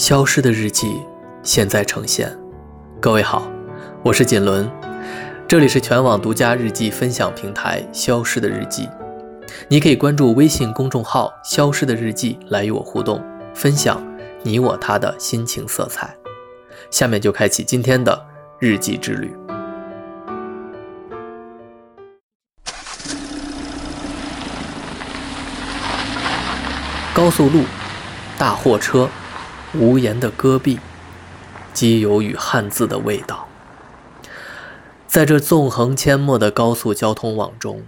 消失的日记现在呈现。各位好，我是锦纶，这里是全网独家日记分享平台《消失的日记》，你可以关注微信公众号“消失的日记”来与我互动，分享你我他的心情色彩。下面就开启今天的日记之旅。高速路，大货车。无言的戈壁，机油与汉字的味道，在这纵横阡陌的高速交通网中，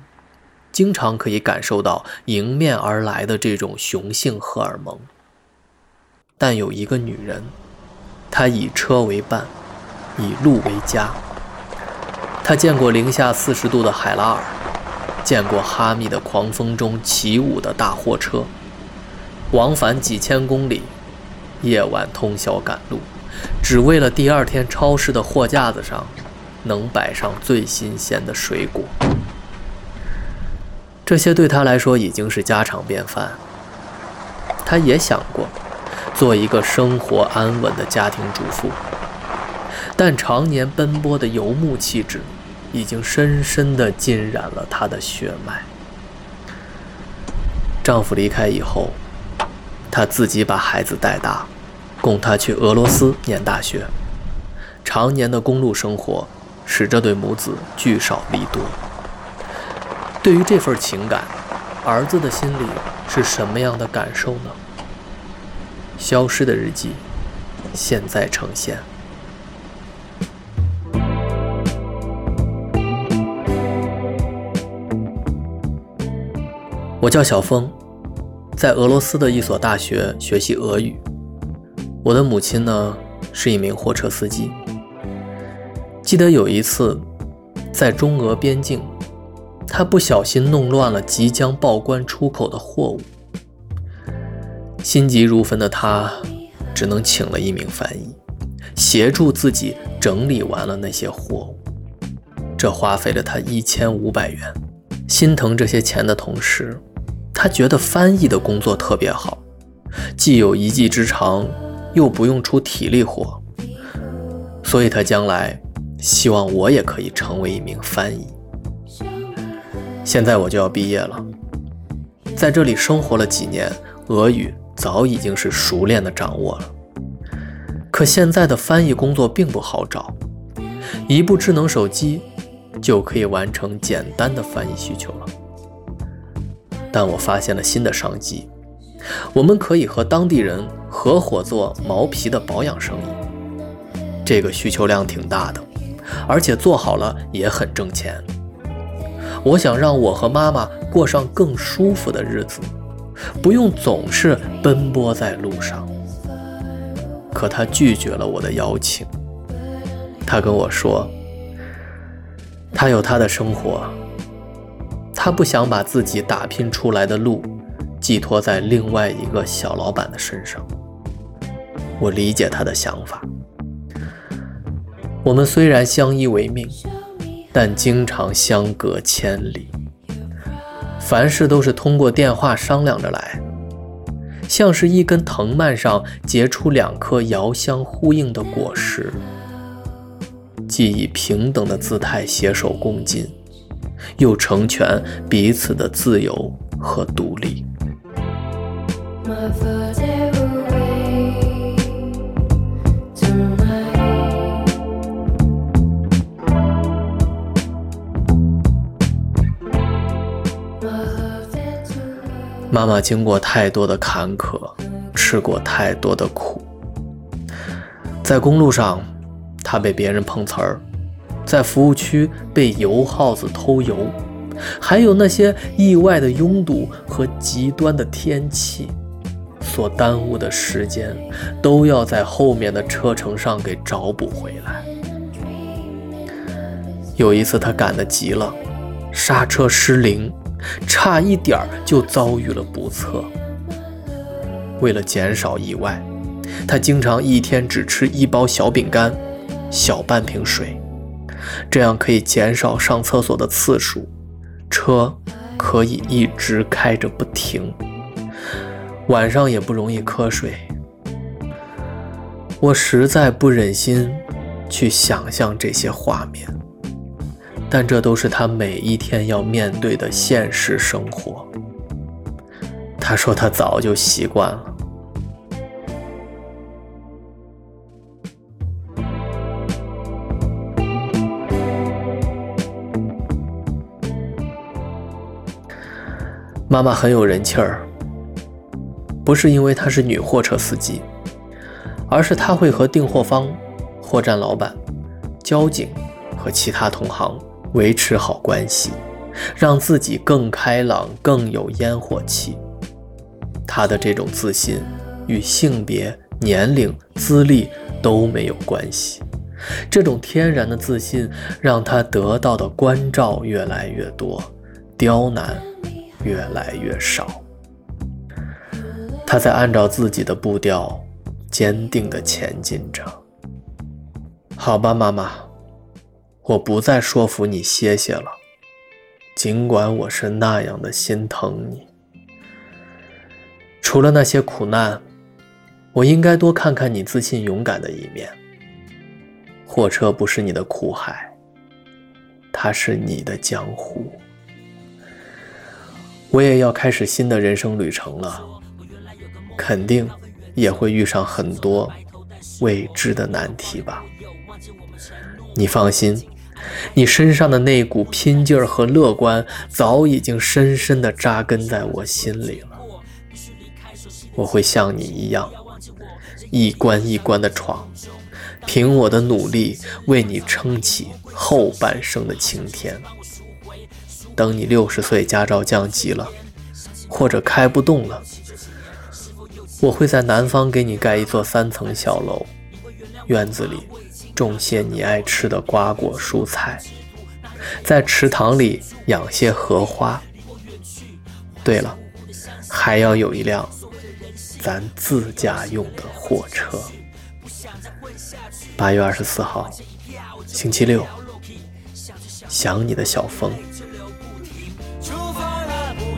经常可以感受到迎面而来的这种雄性荷尔蒙。但有一个女人，她以车为伴，以路为家。她见过零下四十度的海拉尔，见过哈密的狂风中起舞的大货车，往返几千公里。夜晚通宵赶路，只为了第二天超市的货架子上能摆上最新鲜的水果。这些对他来说已经是家常便饭。他也想过做一个生活安稳的家庭主妇，但常年奔波的游牧气质已经深深地浸染了她的血脉。丈夫离开以后。他自己把孩子带大，供他去俄罗斯念大学。常年的公路生活使这对母子聚少离多。对于这份情感，儿子的心里是什么样的感受呢？消失的日记，现在呈现。我叫小峰。在俄罗斯的一所大学学习俄语。我的母亲呢是一名货车司机。记得有一次，在中俄边境，她不小心弄乱了即将报关出口的货物。心急如焚的她，只能请了一名翻译，协助自己整理完了那些货物。这花费了她一千五百元。心疼这些钱的同时，他觉得翻译的工作特别好，既有一技之长，又不用出体力活，所以他将来希望我也可以成为一名翻译。现在我就要毕业了，在这里生活了几年，俄语早已经是熟练的掌握了。可现在的翻译工作并不好找，一部智能手机就可以完成简单的翻译需求了。但我发现了新的商机，我们可以和当地人合伙做毛皮的保养生意，这个需求量挺大的，而且做好了也很挣钱。我想让我和妈妈过上更舒服的日子，不用总是奔波在路上。可他拒绝了我的邀请，他跟我说，他有他的生活。他不想把自己打拼出来的路寄托在另外一个小老板的身上。我理解他的想法。我们虽然相依为命，但经常相隔千里。凡事都是通过电话商量着来，像是一根藤蔓上结出两颗遥相呼应的果实，既以平等的姿态携手共进。又成全彼此的自由和独立。妈妈经过太多的坎坷，吃过太多的苦，在公路上，她被别人碰瓷儿。在服务区被油耗子偷油，还有那些意外的拥堵和极端的天气所耽误的时间，都要在后面的车程上给找补回来。有一次他赶得急了，刹车失灵，差一点就遭遇了不测。为了减少意外，他经常一天只吃一包小饼干，小半瓶水。这样可以减少上厕所的次数，车可以一直开着不停，晚上也不容易瞌睡。我实在不忍心去想象这些画面，但这都是他每一天要面对的现实生活。他说他早就习惯了。妈妈很有人气儿，不是因为她是女货车司机，而是她会和订货方、货站老板、交警和其他同行维持好关系，让自己更开朗、更有烟火气。她的这种自信与性别、年龄、资历都没有关系，这种天然的自信让她得到的关照越来越多，刁难。越来越少，他在按照自己的步调坚定地前进着。好吧，妈妈，我不再说服你歇歇了，尽管我是那样的心疼你。除了那些苦难，我应该多看看你自信勇敢的一面。货车不是你的苦海，它是你的江湖。我也要开始新的人生旅程了，肯定也会遇上很多未知的难题吧。你放心，你身上的那股拼劲儿和乐观早已经深深地扎根在我心里了。我会像你一样，一关一关的闯，凭我的努力为你撑起后半生的晴天。等你六十岁，驾照降级了，或者开不动了，我会在南方给你盖一座三层小楼，院子里种些你爱吃的瓜果蔬菜，在池塘里养些荷花。对了，还要有一辆咱自家用的货车。八月二十四号，星期六，想你的小风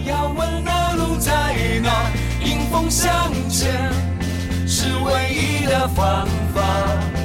要问那路在哪迎风向前是唯一的方法。